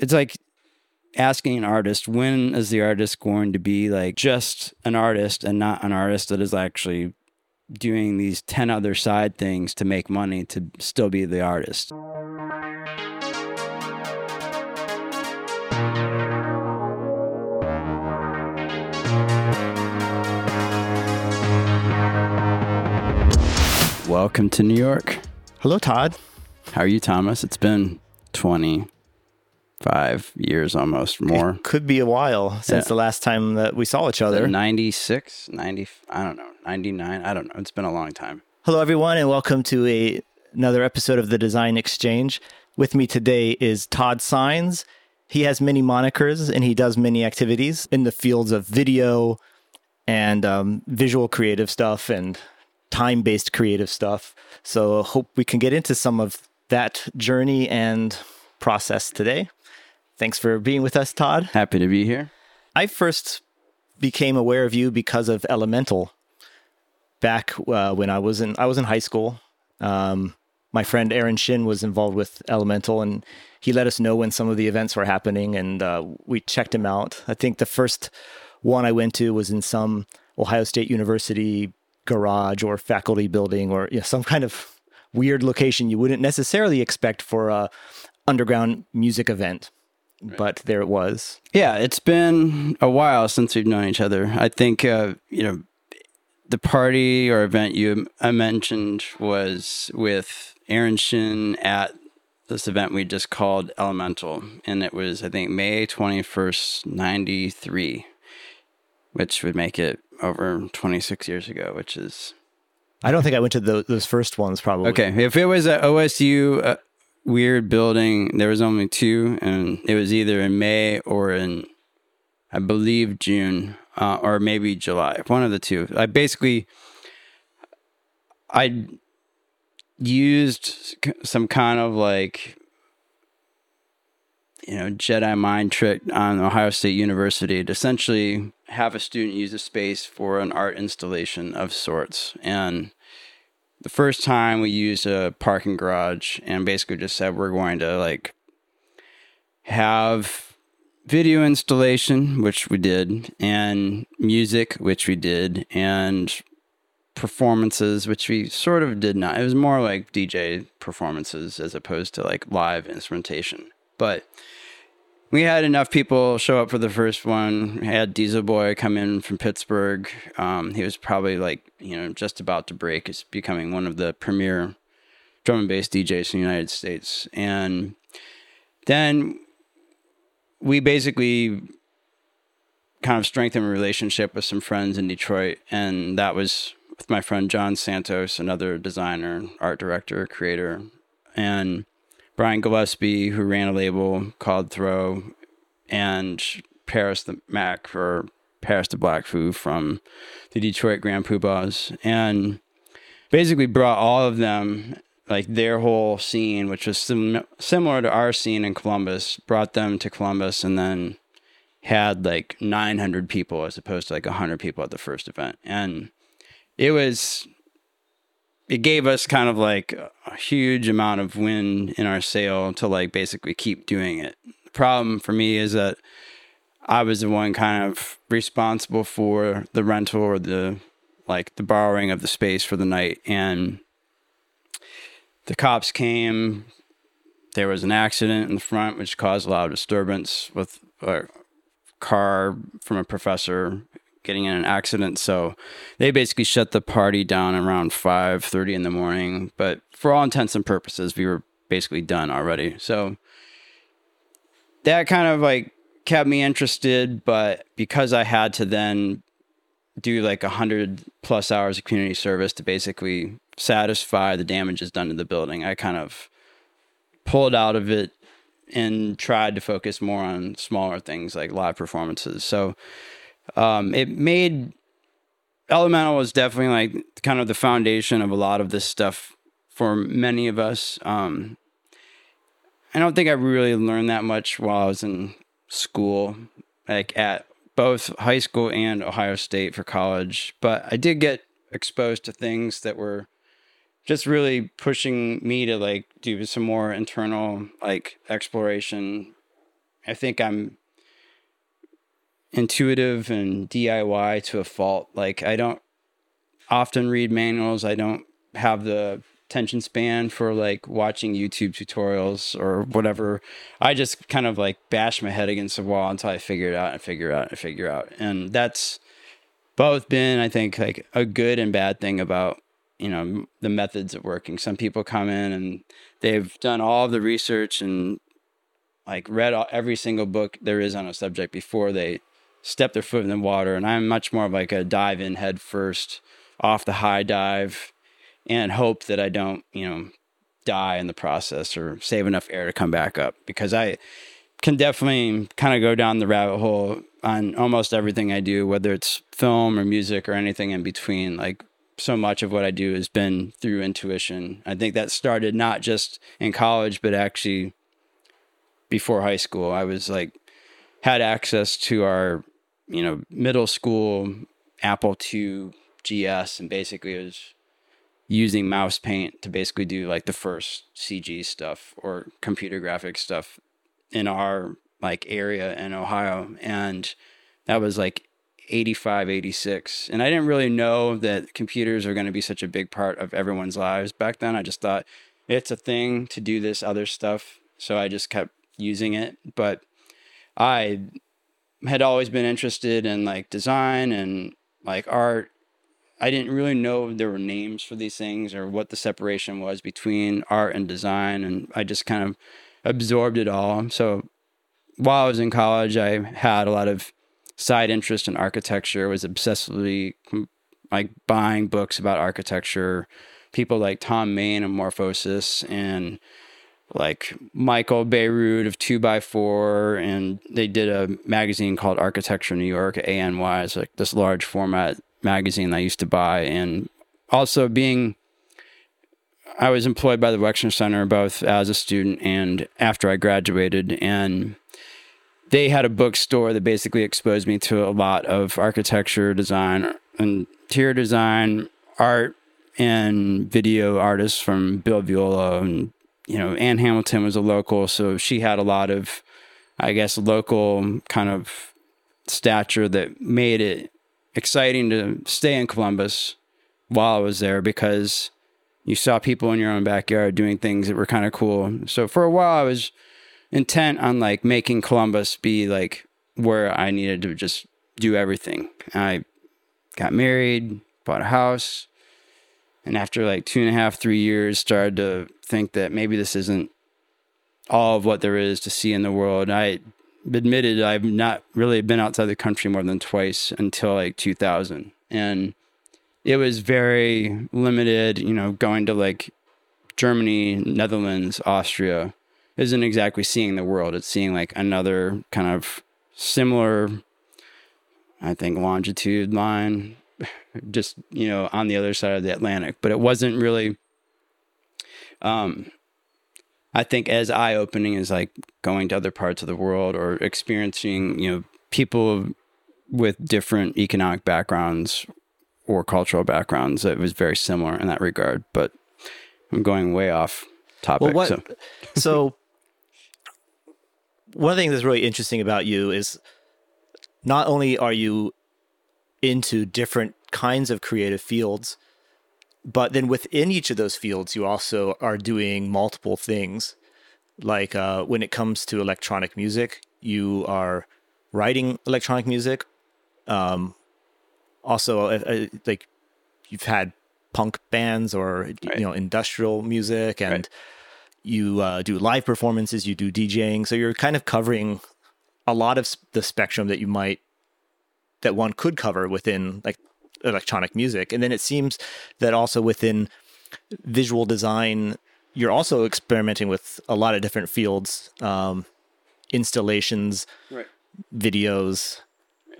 it's like asking an artist when is the artist going to be like just an artist and not an artist that is actually doing these 10 other side things to make money to still be the artist. Welcome to New York. Hello, Todd. How are you, Thomas? It's been 25 years almost more. It could be a while since Yeah. the last time that we saw each other. 96, 90, I don't know, 99, I don't know. It's been a long time. Hello, everyone, and welcome to a, another episode of the Design Exchange. With me today is Todd Sines. He has many monikers and he does many activities in the fields of video and um, visual creative stuff and time based creative stuff. So, hope we can get into some of that journey and process today. Thanks for being with us, Todd. Happy to be here. I first became aware of you because of Elemental. Back uh, when I was in I was in high school, um, my friend Aaron Shin was involved with Elemental, and he let us know when some of the events were happening, and uh, we checked him out. I think the first one I went to was in some Ohio State University garage or faculty building or you know, some kind of weird location you wouldn't necessarily expect for a underground music event, but there it was. Yeah, it's been a while since we've known each other. I think, uh, you know, the party or event you I mentioned was with Aaron Shin at this event we just called Elemental. And it was, I think, May 21st, 93, which would make it over 26 years ago, which is I don't think I went to those, those first ones. Probably. Okay, if it was at OSU uh, weird building, there was only two, and it was either in May or in, I believe June, uh, or maybe July, one of the two. I basically, I used some kind of like, you know, Jedi mind trick on Ohio State University to essentially have a student use a space for an art installation of sorts, and the first time we used a parking garage and basically just said we're going to like have video installation which we did and music which we did and performances which we sort of did not. It was more like dj performances as opposed to like live instrumentation. But we had enough people show up for the first one. We had Dieselboy come in from Pittsburgh. Um, he was probably like, you know, just about to break. He's becoming one of the premier drum and bass DJs in the United States. And then we basically kind of strengthened a relationship with some friends in Detroit. And that was with my friend John Santos, another designer, art director, creator. And Brian Gillespie, who ran a label called Throw, and Paris the Mac or Paris the Black Fu from the Detroit Grand Pubahs, and basically brought all of them, like their whole scene, which was sim- similar to our scene in Columbus, brought them to Columbus, and then had like 900 people as opposed to like 100 people at the first event, and it was it gave us kind of like a huge amount of wind in our sail to like basically keep doing it. The problem for me is that I was the one kind of responsible for the rental or the like the borrowing of the space for the night and the cops came there was an accident in the front which caused a lot of disturbance with a car from a professor getting in an accident. So they basically shut the party down around 5:30 in the morning, but for all intents and purposes we were basically done already. So that kind of like kept me interested, but because I had to then do like a 100 plus hours of community service to basically satisfy the damages done to the building, I kind of pulled out of it and tried to focus more on smaller things like live performances. So um, it made Elemental was definitely like kind of the foundation of a lot of this stuff for many of us. Um, I don't think I really learned that much while I was in school, like at both high school and Ohio State for college, but I did get exposed to things that were just really pushing me to like do some more internal like exploration I think I'm intuitive and DIY to a fault. Like I don't often read manuals. I don't have the attention span for like watching YouTube tutorials or whatever. I just kind of like bash my head against the wall until I figure it out and figure it out and figure it out. And that's both been, I think, like a good and bad thing about you know the methods of working. Some people come in and they've done all the research and like read every single book there is on a subject before they step their foot in the water. And I'm much more of like a dive in head first, off the high dive, and hope that I don't, you know, die in the process or save enough air to come back up because I can definitely kind of go down the rabbit hole on almost everything I do, whether it's film or music or anything in between. Like so much of what I do has been through intuition. I think that started not just in college, but actually before high school. I was like, had access to our, you know, middle school Apple II GS and basically it was using mouse paint to basically do like the first CG stuff or computer graphic stuff in our like area in Ohio. And that was like 85, 86. And I didn't really know that computers are going to be such a big part of everyone's lives back then. I just thought it's a thing to do this other stuff. So I just kept using it. But I had always been interested in like design and like art I didn't really know there were names for these things or what the separation was between art and design. And I just kind of absorbed it all. So while I was in college, I had a lot of side interest in architecture, was obsessively like buying books about architecture, people like Thom Mayne and Morphosis and like Michael Bierut of 2x4 and they did a magazine called Architecture New York ANY it's like this large format magazine I used to buy, and also being I was employed by the Wexner Center both as a student and after I graduated, and they had a bookstore that basically exposed me to a lot of architecture, design, interior design, art, and video artists from Bill Viola and you know Ann Hamilton was a local, so she had a lot of I guess local kind of stature that made it exciting to stay in Columbus while I was there because you saw people in your own backyard doing things that were kind of cool. So for a while, I was intent on like making Columbus be like where I needed to just do everything. I got married, bought a house, and after like two and a half, three years, started to think that maybe this isn't all of what there is to see in the world. I admitted I've not really been outside the country more than twice until like 2000. And it was very limited, you know, going to like Germany, Netherlands, Austria isn't exactly seeing the world. It's seeing like another kind of similar, I think, longitude line, just, you know, on the other side of the Atlantic. But it wasn't really, um, I think as eye opening as like going to other parts of the world or experiencing, you know, people with different economic backgrounds or cultural backgrounds. It was very similar in that regard, but I'm going way off topic. Well, what, so. so one thing that's really interesting about you is not only are you into different kinds of creative fields, but then within each of those fields, you also are doing multiple things. Like uh, when it comes to electronic music, you are writing electronic music. Um, also, uh, uh, like you've had punk bands or right. you know industrial music, and right. you uh, do live performances. You do DJing, so you're kind of covering a lot of the spectrum that you might that one could cover within like electronic music. And then it seems that also within visual design, you're also experimenting with a lot of different fields, um, installations, right. videos.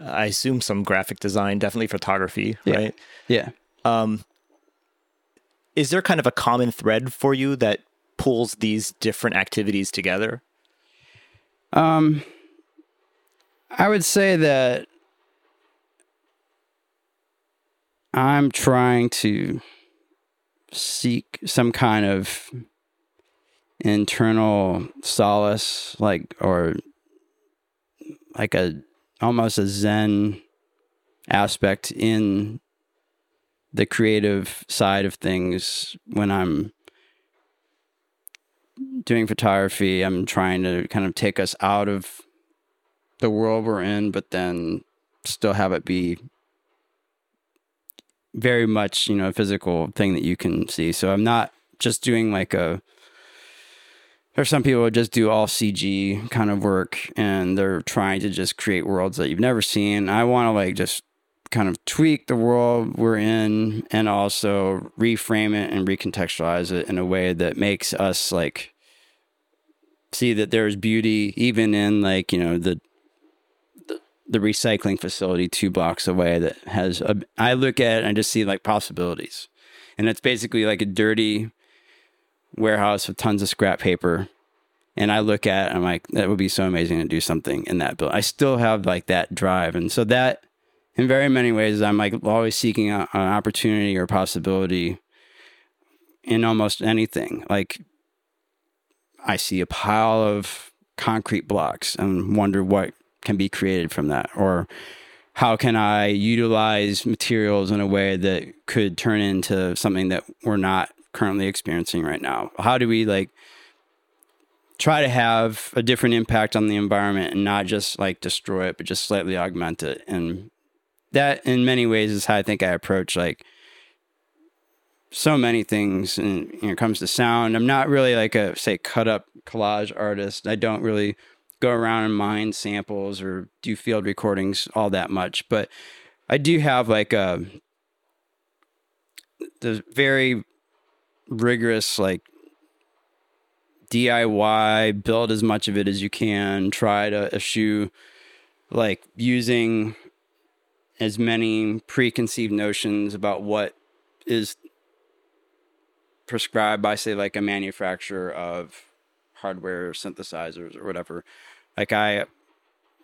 I assume some graphic design, definitely photography, yeah. right? Yeah. Um, is there kind of a common thread for you that pulls these different activities together? Um, I would say that I'm trying to seek some kind of internal solace, like, or like a almost a zen aspect in the creative side of things when I'm doing photography. I'm trying to kind of take us out of the world we're in, but then still have it be very much, you know, a physical thing that you can see. So I'm not just doing like a or some people just do all CG kind of work and they're trying to just create worlds that you've never seen. I want to like just kind of tweak the world we're in and also reframe it and recontextualize it in a way that makes us like see that there's beauty even in like, you know, the the, recycling facility two blocks away that has a I look at it and I just see like possibilities. And it's basically like a dirty warehouse with tons of scrap paper. And I look at it, I'm like, that would be so amazing to do something in that building. I still have like that drive. And so that in very many ways, I'm like always seeking an opportunity or possibility in almost anything. Like I see a pile of concrete blocks and wonder what can be created from that or how can I utilize materials in a way that could turn into something that we're not currently experiencing right now? How do we like try to have a different impact on the environment and not just like destroy it, but just slightly augment it? And that, in many ways, is how I think I approach like so many things and when it comes to sound. I'm not really like a say cut up collage artist. I don't really go around and mine samples or do field recordings all that much, but I do have like a the very rigorous like DIY, build as much of it as you can, try to eschew like using as many preconceived notions about what is prescribed by say like a manufacturer of hardware synthesizers or whatever. Like I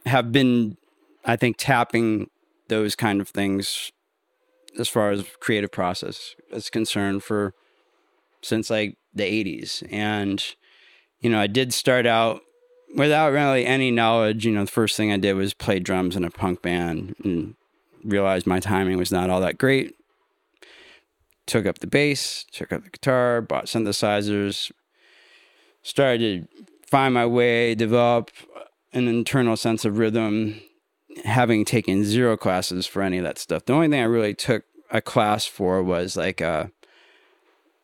have been I think tapping those kind of things as far as creative process is concerned for since like the 80s. And, you know, I did start out without really any knowledge. You know, the first thing I did was play drums in a punk band and realized my timing was not all that great. Took up the bass, took up the guitar, bought synthesizers, started to find my way, develop an internal sense of rhythm, having taken zero classes for any of that stuff. The only thing I really took a class for was like a uh,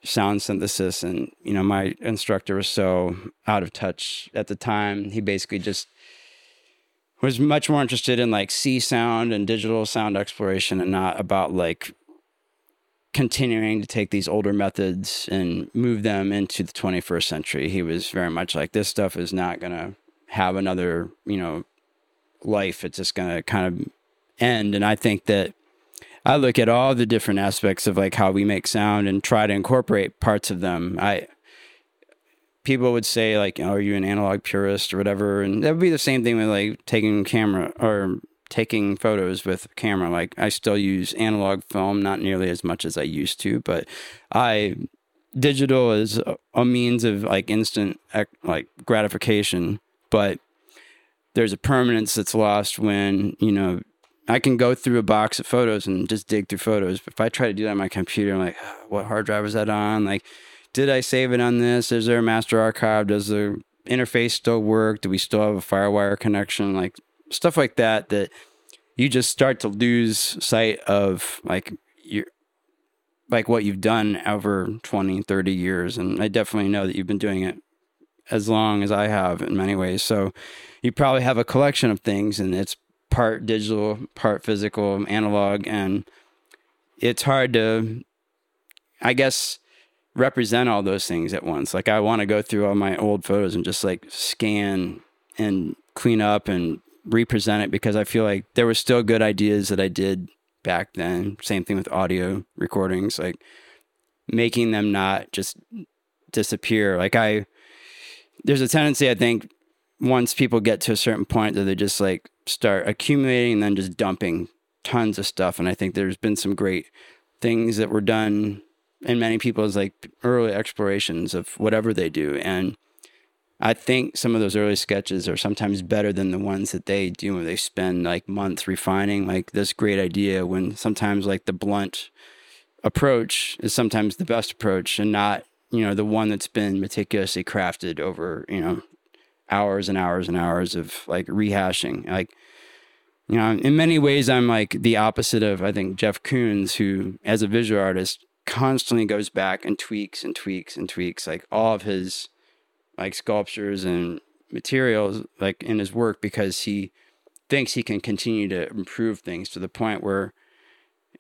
sound synthesis and you know my instructor was so out of touch at the time he basically just was much more interested in like Csound and digital sound exploration and not about like continuing to take these older methods and move them into the 21st century he was very much like this stuff is not going to have another you know life it's just going to kind of end and i think that I look at all the different aspects of like how we make sound and try to incorporate parts of them. I people would say like, oh, "Are you an analog purist or whatever?" And that would be the same thing with like taking camera or taking photos with camera. Like I still use analog film, not nearly as much as I used to, but I digital is a means of like instant like gratification, but there's a permanence that's lost when you know I can go through a box of photos and just dig through photos. But if I try to do that on my computer, I'm like, what hard drive was that on? Like, did I save it on this? Is there a master archive? Does the interface still work? Do we still have a FireWire connection? Like stuff like that, that you just start to lose sight of like your, like what you've done over 20, 30 years. And I definitely know that you've been doing it as long as I have in many ways. So you probably have a collection of things and it's part digital, part physical, analog, and it's hard to, I guess, represent all those things at once. Like I want to go through all my old photos and just like scan and clean up and represent it because I feel like there were still good ideas that I did back then. Same thing with audio recordings, like making them not just disappear. Like I, there's a tendency I think once people get to a certain point that they just like start accumulating and then just dumping tons of stuff. And I think there's been some great things that were done in many people's like early explorations of whatever they do. And I think some of those early sketches are sometimes better than the ones that they do when they spend like months refining like this great idea when sometimes like the blunt approach is sometimes the best approach and not, you know, the one that's been meticulously crafted over, you know, hours and hours and hours of like rehashing. Like, you know, in many ways, I'm like the opposite of, I think, Jeff Koons, who, as a visual artist, constantly goes back and tweaks and tweaks and tweaks like all of his like sculptures and materials like in his work because he thinks he can continue to improve things to the point where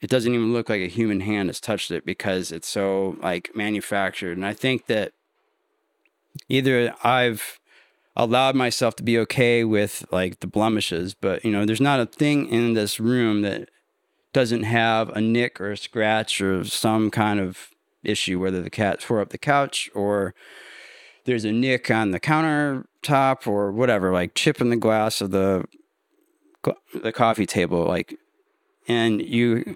it doesn't even look like a human hand has touched it because it's so like manufactured. And i think that either i've allowed myself to be okay with like the blemishes but you know there's not a thing in this room that doesn't have a nick or a scratch or some kind of issue whether the cat tore up the couch or there's a nick on the countertop or whatever, like chip in the glass of the the coffee table, like, and you,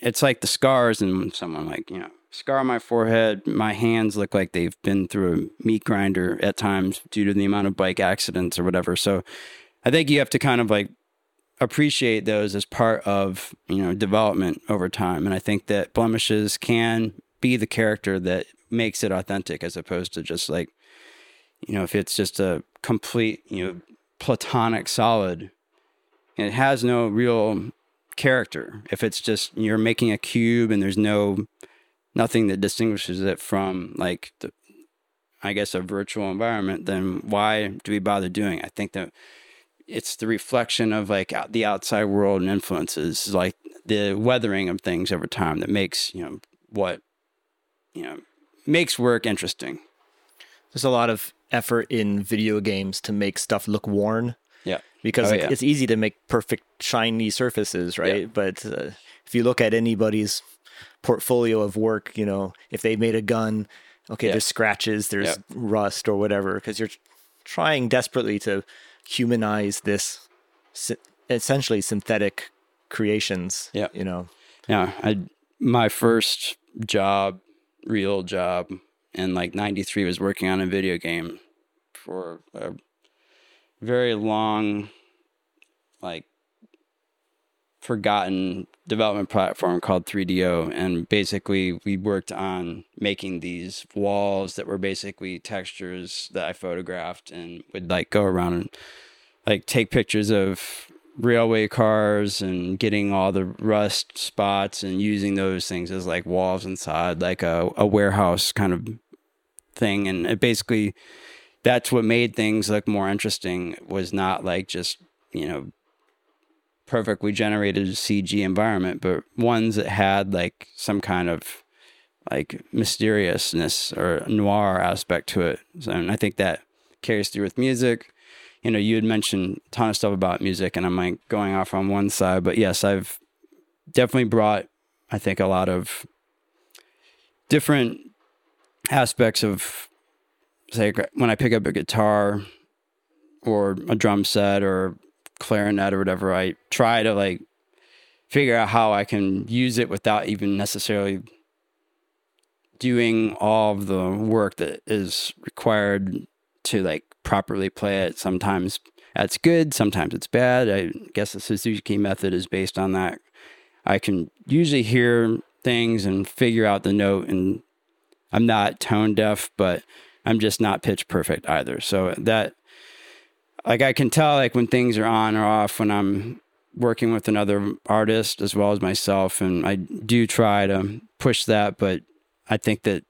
it's like the scars and someone, like you know, scar on my forehead. My hands look like they've been through a meat grinder at times due to the amount of bike accidents or whatever. So, I think you have to kind of like appreciate those as part of you know development over time, and I think that blemishes can be the character that makes it authentic as opposed to just like you know if it's just a complete you know platonic solid it has no real character if it's just you're making a cube and there's no nothing that distinguishes it from like the i guess a virtual environment then why do we bother doing it? i think that it's the reflection of like the outside world and influences like the weathering of things over time that makes you know what you know makes work interesting. There's a lot of effort in video games to make stuff look worn. Because Oh, yeah. it's easy to make perfect shiny surfaces, right? Yeah. But uh, if you look at anybody's portfolio of work, you know, if they made a gun, okay, Yeah. there's scratches, there's rust or whatever, because you're trying desperately to humanize this essentially synthetic creations. Yeah. You know, Yeah, I my first job, real job in like 93 was working on a video game for a very long like forgotten development platform called 3DO and basically we worked on making these walls that were basically textures that I photographed and would like go around and like take pictures of railway cars and getting all the rust spots and using those things as like walls inside like a, a warehouse kind of thing. And it basically that's what made things look more interesting was not like just you know perfectly generated cg environment but ones that had like some kind of like mysteriousness or noir aspect to it. So, and i think that carries through with music. You know, you had mentioned a ton of stuff about music, and I'm like going off on one side, but yes, I've definitely brought, I think, a lot of different aspects of, say, when I pick up a guitar or a drum set or clarinet or whatever, I try to like figure out how I can use it without even necessarily doing all of the work that is required to like properly play it. Sometimes that's good, sometimes it's bad. I guess the Suzuki method is based on that. I can usually hear things and figure out the note, and I'm not tone deaf, but I'm just not pitch perfect either. So that, like, I can tell like when things are on or off when I'm working with another artist as well as myself, and I do try to push that, but I think that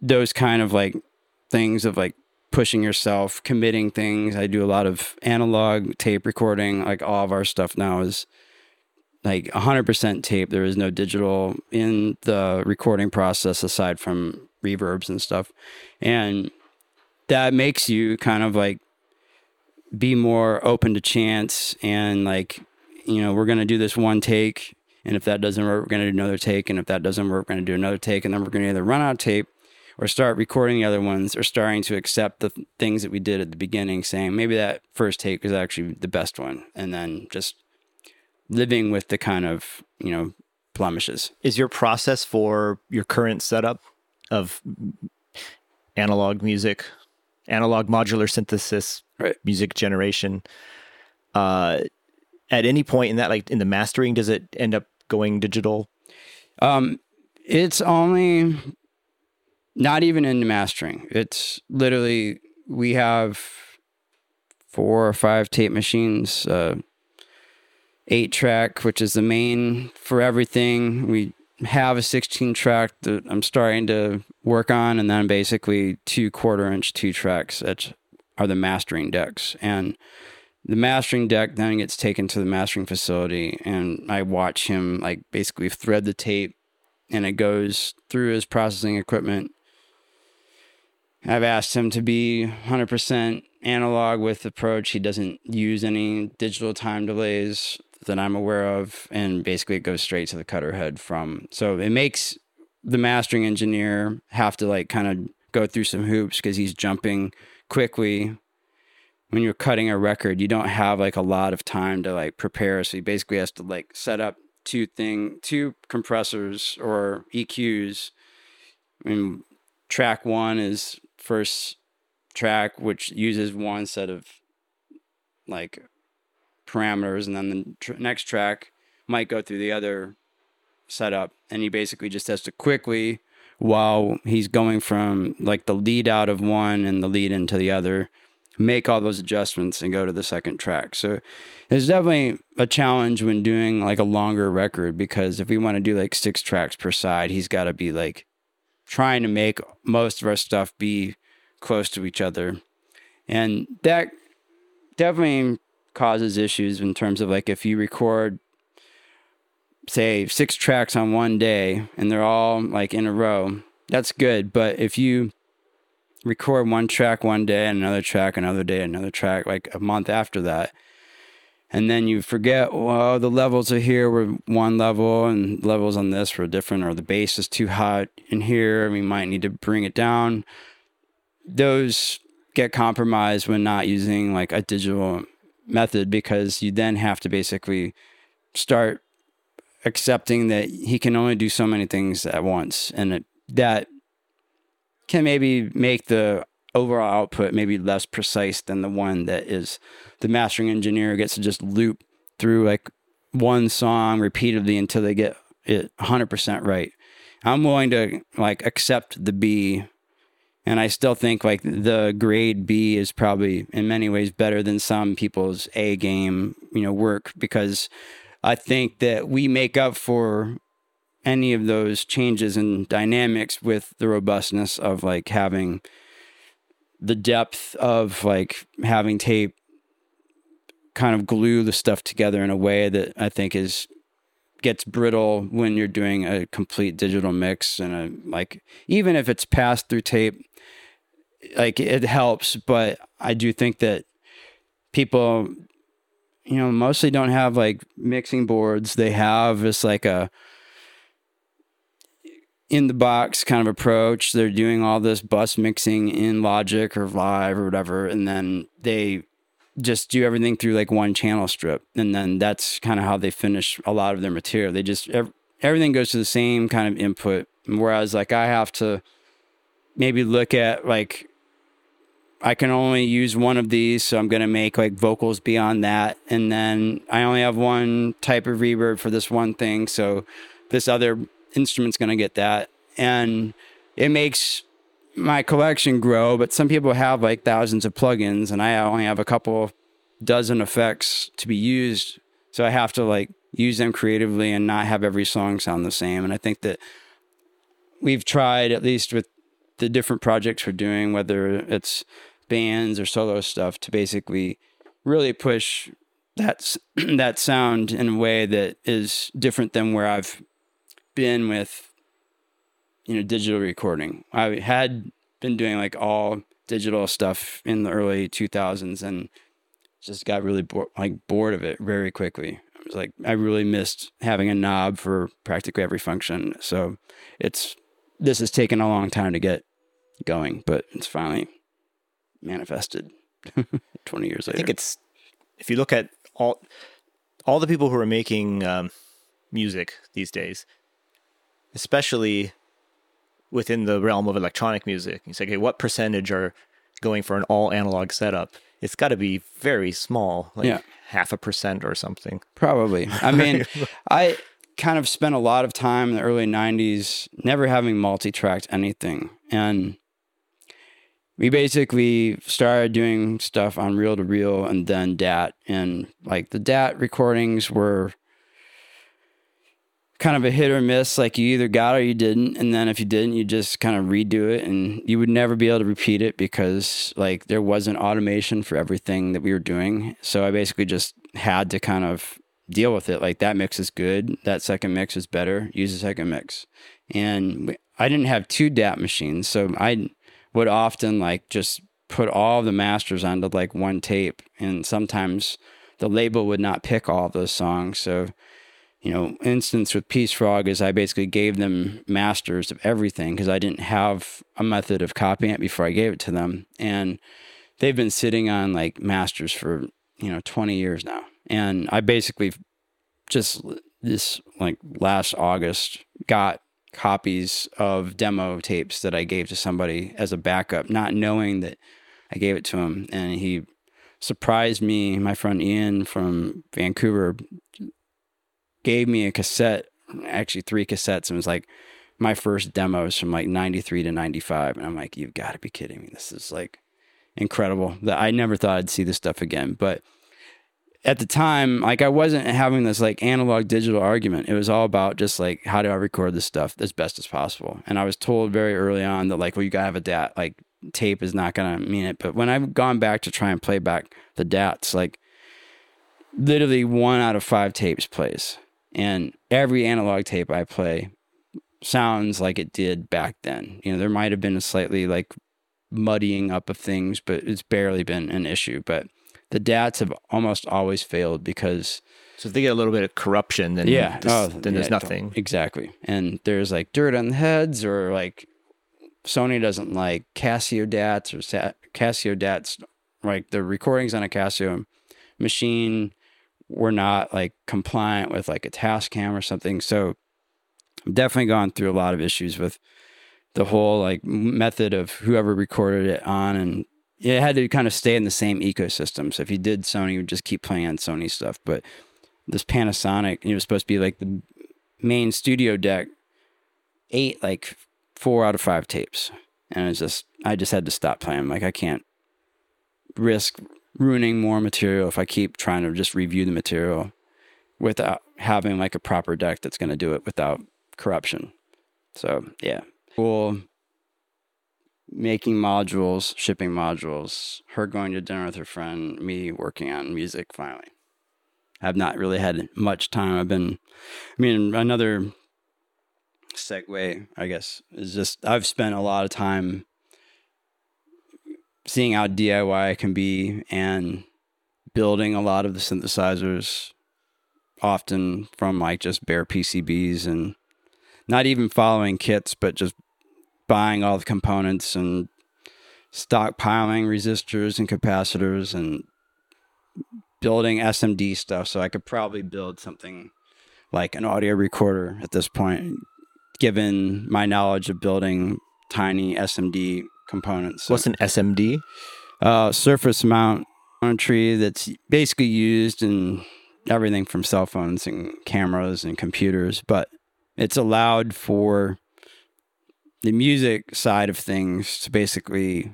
those kind of like things of like pushing yourself, committing things. I do a lot of analog tape recording. Like all of our stuff now is like 100% tape. There is no digital in the recording process aside from reverbs and stuff. And that makes you kind of like be more open to chance and like, you know, we're going to do this one take. And if that doesn't work, we're going to do another take. And if that doesn't work, we're going to do another take. And then we're going to either run out of tape or start recording the other ones or starting to accept the th- things that we did at the beginning, saying maybe that first take was actually the best one. And then just living with the kind of, you know, blemishes. is your process for your current setup of analog music analog modular synthesis, Right. music generation. Uh, at any point in that, like in the mastering, does it end up going digital? Um, it's only not even in the mastering. It's literally we have four or five tape machines, uh, eight track, which is the main for everything. We have a 16 track that I'm starting to work on, and then basically two quarter inch two tracks that are the mastering decks. And the mastering deck then gets taken to the mastering facility, and I watch him like basically thread the tape, and it goes through his processing equipment. I've asked him to be 100% analog with approach. He doesn't use any digital time delays that I'm aware of, and basically it goes straight to the cutter head from. So it makes the mastering engineer have to like kind of go through some hoops because he's jumping quickly. When you're cutting a record, you don't have like a lot of time to like prepare. So he basically has to like set up two thing, two compressors or EQs. I mean, track one is first track, which uses one set of like parameters, and then the tr- next track might go through the other setup, and he basically just has to quickly, while he's going from like the lead out of one and the lead into the other, make all those adjustments and go to the second track. So it's definitely a challenge when doing like a longer record because if we want to do like six tracks per side, he's got to be like trying to make most of our stuff be close to each other. And that definitely causes issues in terms of like if you record say six tracks on one day and they're all like in a row, that's good. But if you record one track one day and another track another day, another track like a month after that, and then you forget, well, the levels are here were one level and levels on this were different, or the bass is too hot in here, and we might need to bring it down. Those get compromised when not using like a digital method because you then have to basically start accepting that he can only do so many things at once and it, that can maybe make the overall output maybe less precise than the one that is the mastering engineer gets to just loop through like one song repeatedly until they get it 100% right. I'm willing to like accept the b and i still think like the grade b is probably in many ways better than some people's a game you know work because I think that we make up for any of those changes in dynamics with the robustness of like having the depth of like having tape kind of glue the stuff together in a way that I think is gets brittle when you're doing a complete digital mix and a like even if it's passed through tape like it helps but I do think that people you know, mostly don't have like mixing boards. They have just like a in the box kind of approach. They're doing all this bus mixing in Logic or Live or whatever, and then they just do everything through like one channel strip, and then that's kind of how they finish a lot of their material. They just ev- everything goes to the same kind of input, whereas like I have to maybe look at like I can only use one of these, so I'm gonna make like vocals beyond that, and then I only have one type of reverb for this one thing, so this other instrument's gonna get that, and it makes my collection grow. But some people have like thousands of plugins, and I only have a couple dozen effects to be used, so I have to like use them creatively and not have every song sound the same. And I think that we've tried at least with the different projects we're doing, whether it's bands or solo stuff, to basically really push that that sound in a way that is different than where I've been with you know digital recording. I had been doing like all digital stuff in the early 2000s and just got really bo- like bored of it very quickly. I was like I really missed having a knob for practically every function. So it's this has taken a long time to get going, but it's finally manifested 20 years later. I think it's if you look at all all the people who are making um, music these days, especially within the realm of electronic music, you say, okay, what percentage are going for an all analog setup, it's got to be very small, like Yeah. half a percent or something. Probably. I mean, I kind of spent a lot of time in the early 90s never having multi tracked anything. And we basically started doing stuff on reel to reel and then DAT. And like the DAT recordings were kind of a hit or miss. Like you either got or you didn't. And then if you didn't, you just kind of redo it and you would never be able to repeat it because like there wasn't automation for everything that we were doing. So I basically just had to kind of deal with it. Like that mix is good. That second mix is better. Use the second mix. And I didn't have two DAT machines. So I would often like just put all the masters onto like one tape. And sometimes the label would not pick all those songs. So you know, instance with Peace Frog is I basically gave them masters of everything because I didn't have a method of copying it before I gave it to them. And they've been sitting on like masters for, you know, 20 years now. And I basically just this like last August got copies of demo tapes that I gave to somebody as a backup, not knowing that I gave it to him. And he surprised me, my friend Ian from Vancouver gave me a cassette, actually three cassettes, and was like my first demos from like 93 to 95. And I'm like, you've got to be kidding me. This is like incredible that I never thought I'd see this stuff again. But at the time, like I wasn't having this like analog digital argument. It was all about just like how do I record this stuff as best as possible. And I was told very early on that like, well, you gotta have a DAT. Like tape is not gonna mean it. But when I've gone back to try and play back the DATs, like literally one out of five tapes plays. And every analog tape I play sounds like it did back then. You know, there might have been a slightly like muddying up of things, but it's barely been an issue. But the DATs have almost always failed because So if they get a little bit of corruption, then yeah, this- oh, then there's nothing. exactly. And there's like dirt on the heads, or like Sony doesn't like Casio DATs or Sa- Casio DATs. Like the recordings on a Casio machine were not like compliant with like a Tascam or something. So I've definitely gone through a lot of issues with the whole like method of whoever recorded it on and it had to kind of stay in the same ecosystem. So if you did Sony, you would just keep playing on Sony stuff. But this Panasonic, it was supposed to be like the main studio deck, ate like four out of five tapes. And it's just, I just had to stop playing. Like, I can't risk ruining more material if I keep trying to just review the material without having like a proper deck that's going to do it without corruption. So, yeah. Cool. Making modules, shipping modules, her going to dinner with her friend, me working on music finally. I've not really had much time. I've been, I mean, another segue, I guess, is just I've spent a lot of time seeing how DIY can be and building a lot of the synthesizers, often from like just bare PCBs and not even following kits, but just buying all the components and stockpiling resistors and capacitors and building SMD stuff. So I could probably build something like an audio recorder at this point, given my knowledge of building tiny SMD components. So, What's an SMD? uh, surface mount tree that's basically used in everything from cell phones and cameras and computers, but it's allowed for the music side of things to basically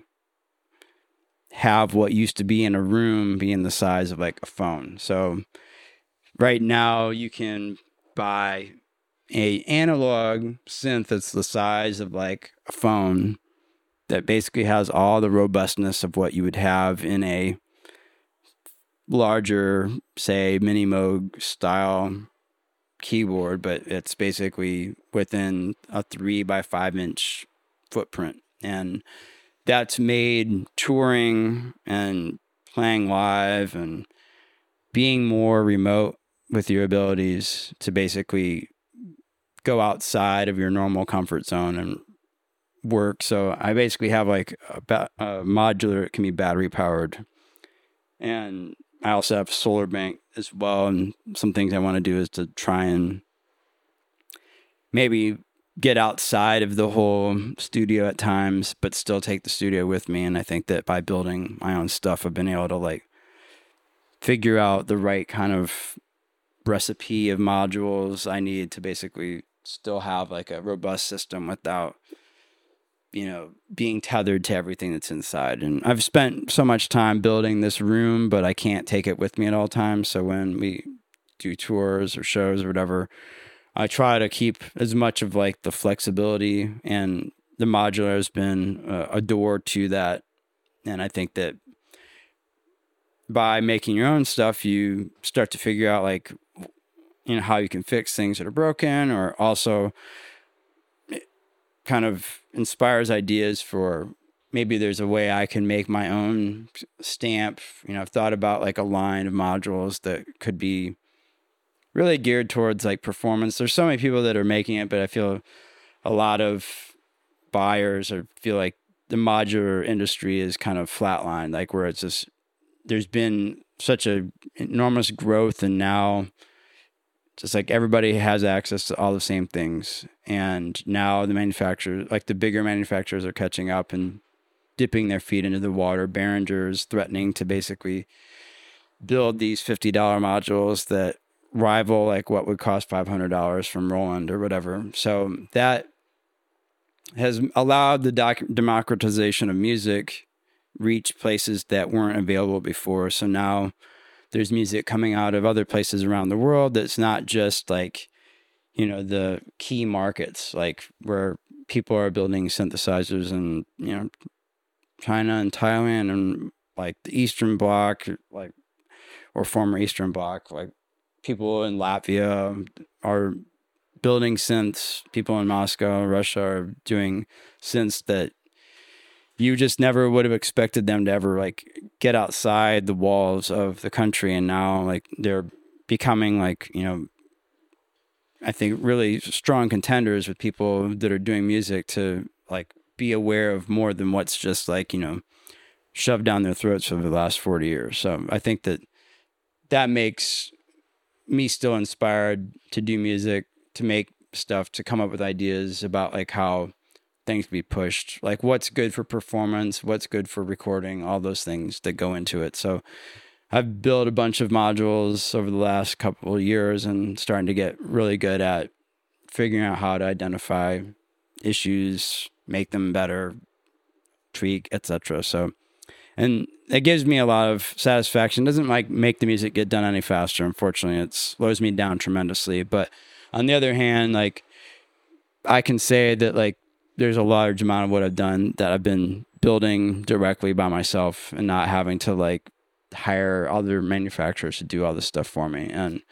have what used to be in a room being the size of like a phone. So right now you can buy a analog synth that's the size of like a phone that basically has all the robustness of what you would have in a larger, say, Minimoog style keyboard, but it's basically within a three by five inch footprint. And that's made touring and playing live and being more remote with your abilities to basically go outside of your normal comfort zone and work. So I basically have like a, ba- a modular, it can be battery powered. And I also have a solar bank as well. And some things I want to do is to try and maybe get outside of the whole studio at times, but still take the studio with me. And I think that by building my own stuff, I've been able to like figure out the right kind of recipe of modules I need to basically still have like a robust system without you know being tethered to everything that's inside. And i've spent so much time building this room but i can't take it with me at all times. So when we do tours or shows or whatever i try to keep as much of like the flexibility and the modular has been a door to that. And i think that by making your own stuff you start to figure out like you know how you can fix things that are broken or also kind of inspires ideas for maybe there's a way I can make my own stamp. You know, I've thought about like a line of modules that could be really geared towards like performance. There's so many people that are making it, but I feel a lot of buyers or feel like the modular industry is kind of flatlined, like where it's just there's been such a enormous growth and now just like everybody has access to all the same things. And now the manufacturers like the bigger manufacturers are catching up and dipping their feet into the water. Behringer's threatening to basically build these $50 modules that rival like what would cost $500 from Roland or whatever. So that has allowed the doc- democratization of music reach places that weren't available before. So now there's music coming out of other places around the world that's not just like you know the key markets like where people are building synthesizers in you know China and Thailand and like the Eastern Bloc like or former Eastern Bloc like people in Latvia are building synths people in Moscow Russia are doing synths that you just never would have expected them to ever like get outside the walls of the country and now like they're becoming like you know i think really strong contenders with people that are doing music to like be aware of more than what's just like you know shoved down their throats over the last 40 years. So i think that that makes me still inspired to do music to make stuff to come up with ideas about like how things to be pushed like what's good for performance what's good for recording all those things that go into it. So i've built a bunch of modules over the last couple of years and starting to get really good at figuring out how to identify issues make them better tweak etc so and it gives me a lot of satisfaction. It doesn't like make the music get done any faster unfortunately. It slows me down tremendously. But on the other hand like i can say that like there's a large amount of what I've done that I've been building directly by myself and not having to like hire other manufacturers to do all this stuff for me. And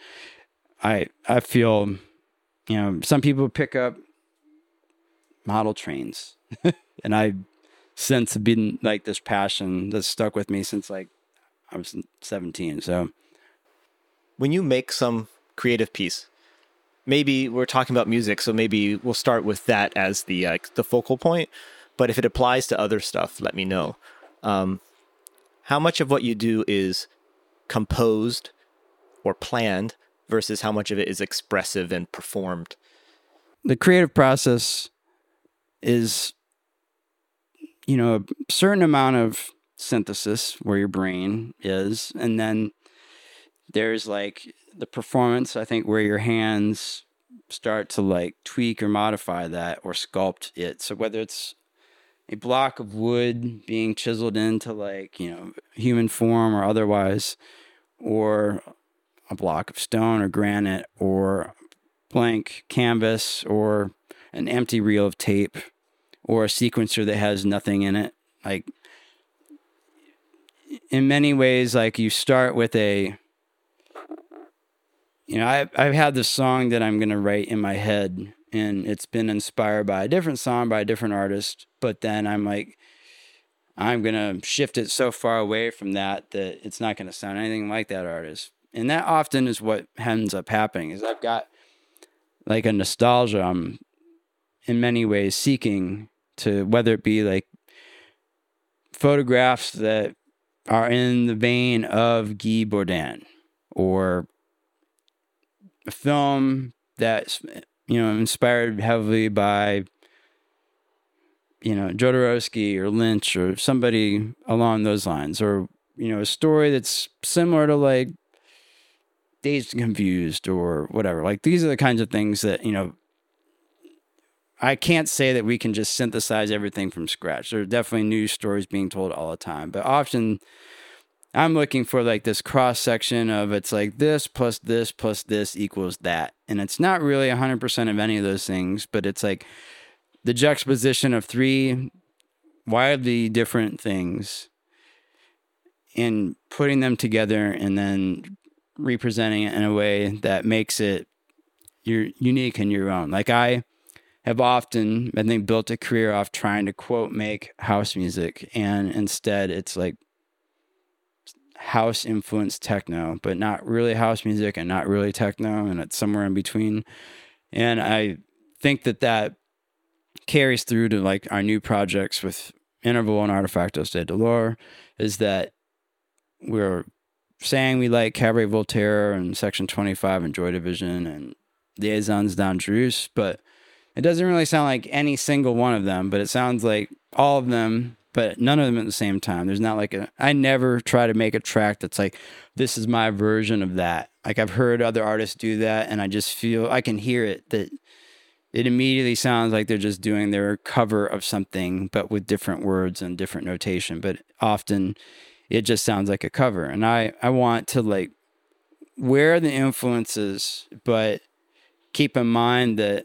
I I feel, you know, some people pick up model trains, and I since been like this passion that's stuck with me since like I was 17. So when you make some creative piece, maybe we're talking about music, so maybe we'll start with that as the uh, the focal point. But if it applies to other stuff, let me know. Um, how much of what you do is composed or planned versus how much of it is expressive and performed? The creative process is, you know, a certain amount of synthesis where your brain is, and then there's like the performance, I think, where your hands start to like tweak or modify that or sculpt it. So whether it's a block of wood being chiseled into like, you know, human form or otherwise, or a block of stone or granite or blank canvas or an empty reel of tape or a sequencer that has nothing in it. Like in many ways, like you start with a you know, I, I've had this song that I'm going to write in my head, and it's been inspired by a different song by a different artist. But then I'm like, I'm going to shift it so far away from that that it's not going to sound anything like that artist. And that often is what ends up happening is I've got like a nostalgia I'm in many ways seeking to whether it be like photographs that are in the vein of Guy Bourdin or film that's you know, inspired heavily by you know, Jodorowsky or Lynch or somebody along those lines, or you know, a story that's similar to like Dazed and Confused or whatever. Like these are the kinds of things that you know. I can't say that we can just synthesize everything from scratch. There are definitely new stories being told all the time, but often I'm looking for like this cross section of it's like this plus this plus this equals that. And it's not really 100% of any of those things, but it's like the juxtaposition of three wildly different things and putting them together and then representing it in a way that makes it you're unique and your own. Like I have often, I think, built a career off trying to quote make house music, and instead it's like house influenced techno, but not really house music and not really techno, and it's somewhere in between. And I think that that carries through to like our new projects with Interval and Artefactos de Dolor is that we're saying we like Cabaret Voltaire and Section 25 and Joy Division and Liaisons Dangereuses, but it doesn't really sound like any single one of them, but it sounds like all of them, but none of them at the same time. There's not like a, I never try to make a track that's like, this is my version of that. Like I've heard other artists do that and I just feel, I can hear it that it immediately sounds like they're just doing their cover of something, but with different words and different notation. But often it just sounds like a cover. And I, I want to like wear the influences, but keep in mind that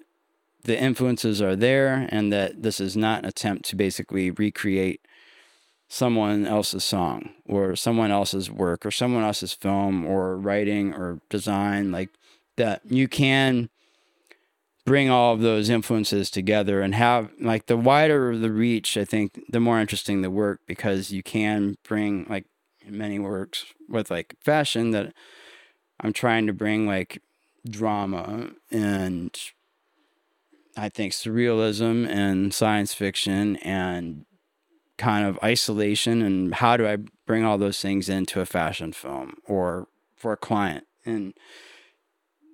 the influences are there and that this is not an attempt to basically recreate someone else's song or someone else's work or someone else's film or writing or design like that you can bring all of those influences together and have like the wider the reach i think the more interesting the work because you can bring like many works with like fashion that i'm trying to bring like drama and i think surrealism and science fiction and kind of isolation and how do i bring all those things into a fashion film or for a client and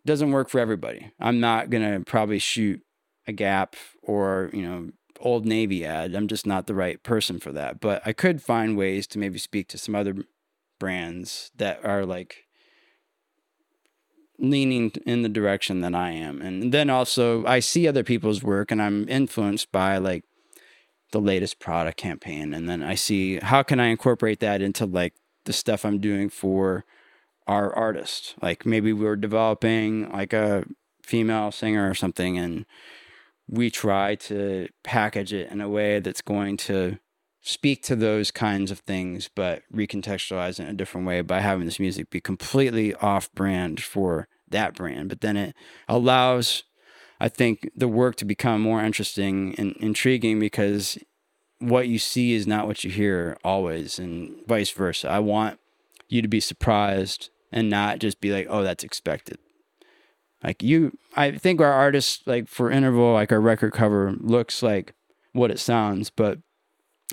doesn't work for everybody. I'm not gonna probably shoot a Gap or you know Old Navy ad. I'm just not the right person for that. But I could find ways to maybe speak to some other brands that are like leaning in the direction that I am. And then also I see other people's work and I'm influenced by like the latest product campaign and then I see how can I incorporate that into like the stuff I'm doing for our artist. Like maybe we are developing like a female singer or something, and we try to package it in a way that's going to speak to those kinds of things, but recontextualize it in a different way by having this music be completely off brand for that brand. But then it allows, I think, the work to become more interesting and intriguing because what you see is not what you hear always, and vice versa. I want you to be surprised and not just be like, oh, that's expected. Like you, I think our artists, like for interval, like our record cover looks like what it sounds, but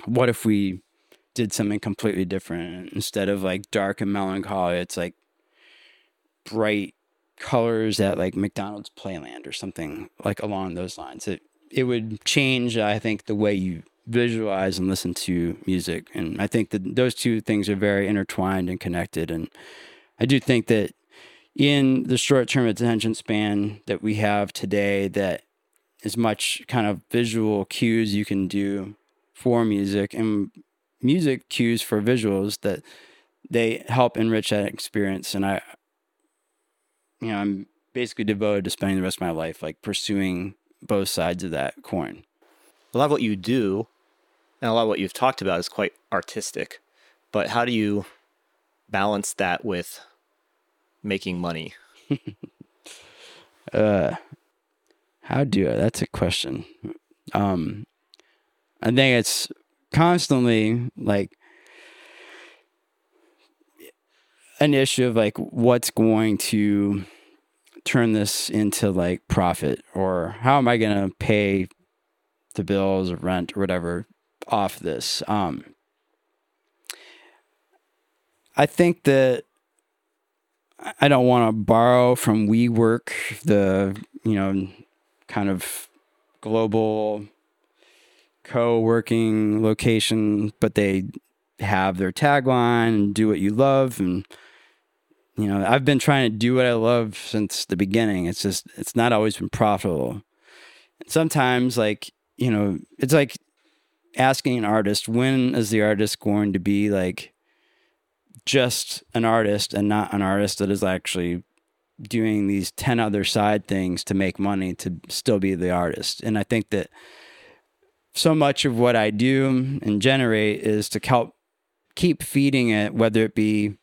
what if we did something completely different instead of like dark and melancholy? It's like bright colors at like McDonald's Playland or something like along those lines. It it would change, I think, the way you visualize and listen to music. And I think that those two things are very intertwined and connected. And I do think that in the short term attention span that we have today, that as much kind of visual cues you can do for music and music cues for visuals that they help enrich that experience. And I, you know, I'm basically devoted to spending the rest of my life like pursuing both sides of that coin. A lot of what you do and a lot of what you've talked about is quite artistic, but how do you balance that with making money? uh, how do I? That's a question. Um, I think it's constantly like an issue of like what's going to turn this into like profit or how am I going to pay the bills or rent or whatever off this. Um, I think that I don't want to borrow from WeWork, the you know kind of global co-working location, but they have their tagline and do what you love and you know, I've been trying to do what I love since the beginning. It's just it's not always been profitable. Sometimes like, you know, it's like asking an artist when is the artist going to be like just an artist and not an artist that is actually doing these 10 other side things to make money to still be the artist. And I think that so much of what I do and generate is to help keep feeding it, whether it be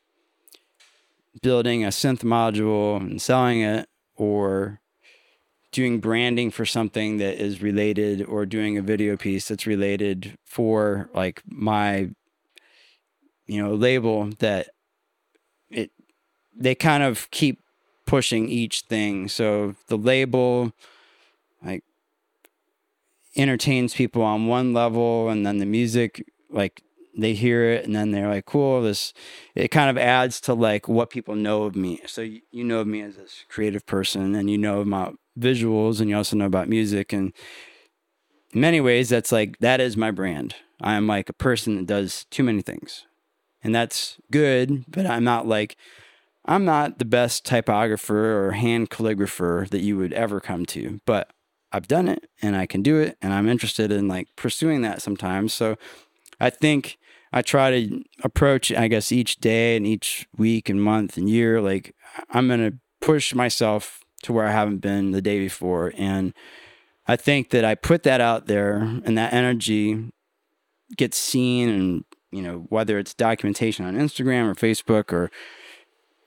building a synth module and selling it or doing branding for something that is related or doing a video piece that's related for like my you know label that it they kind of keep pushing each thing. So the label like entertains people on one level and then the music like they hear it and then they're like cool this it kind of adds to like what people know of me. So you, know of me as this creative person and you know about visuals and you also know about music and in many ways that's like that is my brand. I am like a person that does too many things and that's good but i'm not like i'm not the best typographer or hand calligrapher that you would ever come to but i've done it and i can do it and i'm interested in like pursuing that sometimes. So i think I try to approach, I guess, each day and each week and month and year, like I'm going to push myself to where I haven't been the day before. And I think that I put that out there and that energy gets seen and, you know, whether it's documentation on Instagram or Facebook or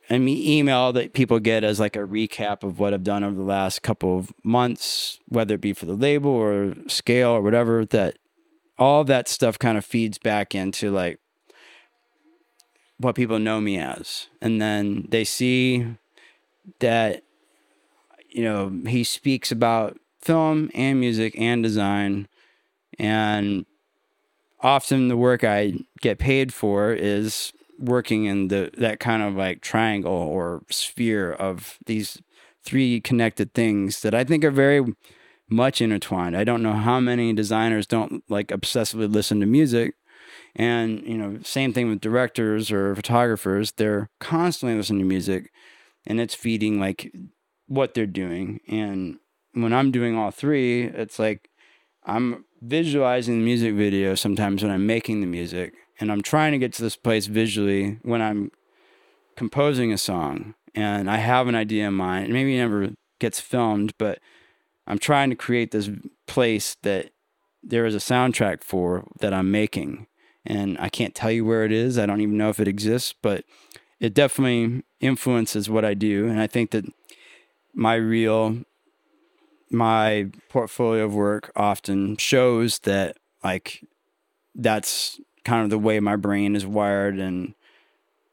an email that people get as like a recap of what I've done over the last couple of months, whether it be for the label or scale or whatever, that all that stuff kind of feeds back into like what people know me as. And then they see that, you know, he speaks about film and music and design. And often the work I get paid for is working in the that kind of like triangle or sphere of these three connected things that I think are very much intertwined. I don't know how many designers don't like obsessively listen to music. And, you know, same thing with directors or photographers. They're constantly listening to music and it's feeding like what they're doing. And when I'm doing all three, it's like I'm visualizing the music video sometimes when I'm making the music. And I'm trying to get to this place visually when I'm composing a song and I have an idea in mind. And maybe it never gets filmed, but I'm trying to create this place that there is a soundtrack for that I'm making. And I can't tell you where it is. I don't even know if it exists, but it definitely influences what I do. And I think that my real, my portfolio of work often shows that, like, that's kind of the way my brain is wired. And,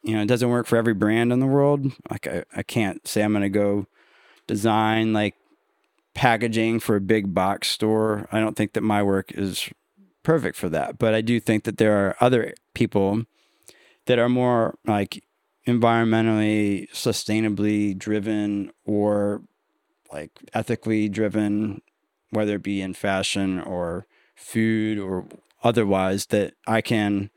you know, it doesn't work for every brand in the world. Like, I, I can't say I'm going to go design like packaging for a big box store. I don't think that my work is perfect for that, but I do think that there are other people that are more like environmentally sustainably driven or like ethically driven whether it be in fashion or food or otherwise that I can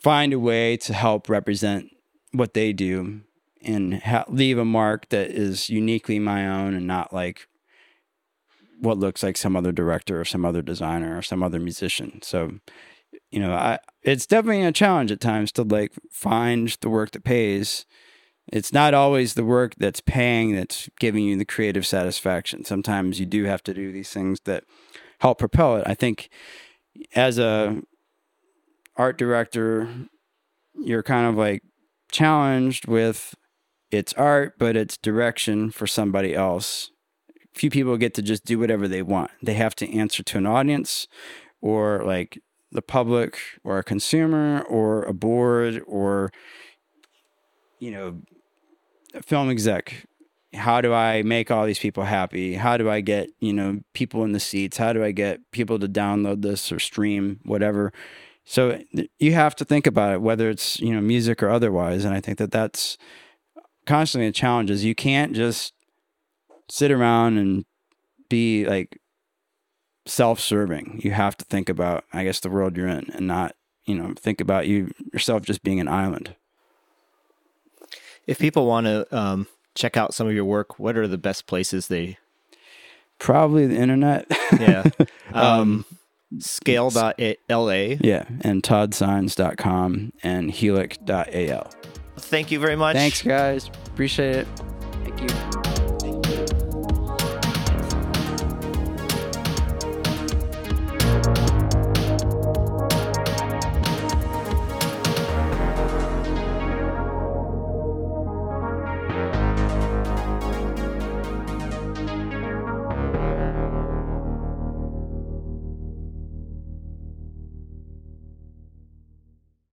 find a way to help represent what they do and ha- leave a mark that is uniquely my own and not like what looks like some other director or some other designer or some other musician. So, you know, I it's definitely a challenge at times to like find the work that pays. It's not always the work that's paying that's giving you the creative satisfaction. Sometimes you do have to do these things that help propel it. I think as a art director, you're kind of like challenged with it's art, but it's direction for somebody else few people get to just do whatever they want. They have to answer to an audience or like the public or a consumer or a board or you know a film exec. How do i make all these people happy? How do i get you know people in the seats? How do i get people to download this or stream whatever? So you have to think about it whether it's you know music or otherwise and i think that that's constantly a challenge is you can't just sit around and be like self-serving. You have to think about, I guess, the world you're in, and not you know think about you yourself just being an island. If people want to um, check out some of your work, what are the best places they? Probably the internet. Yeah. Um, scale.la. yeah, and toddsines.com and helic.al. Thank you very much. Thanks, guys. Appreciate it. Thank you.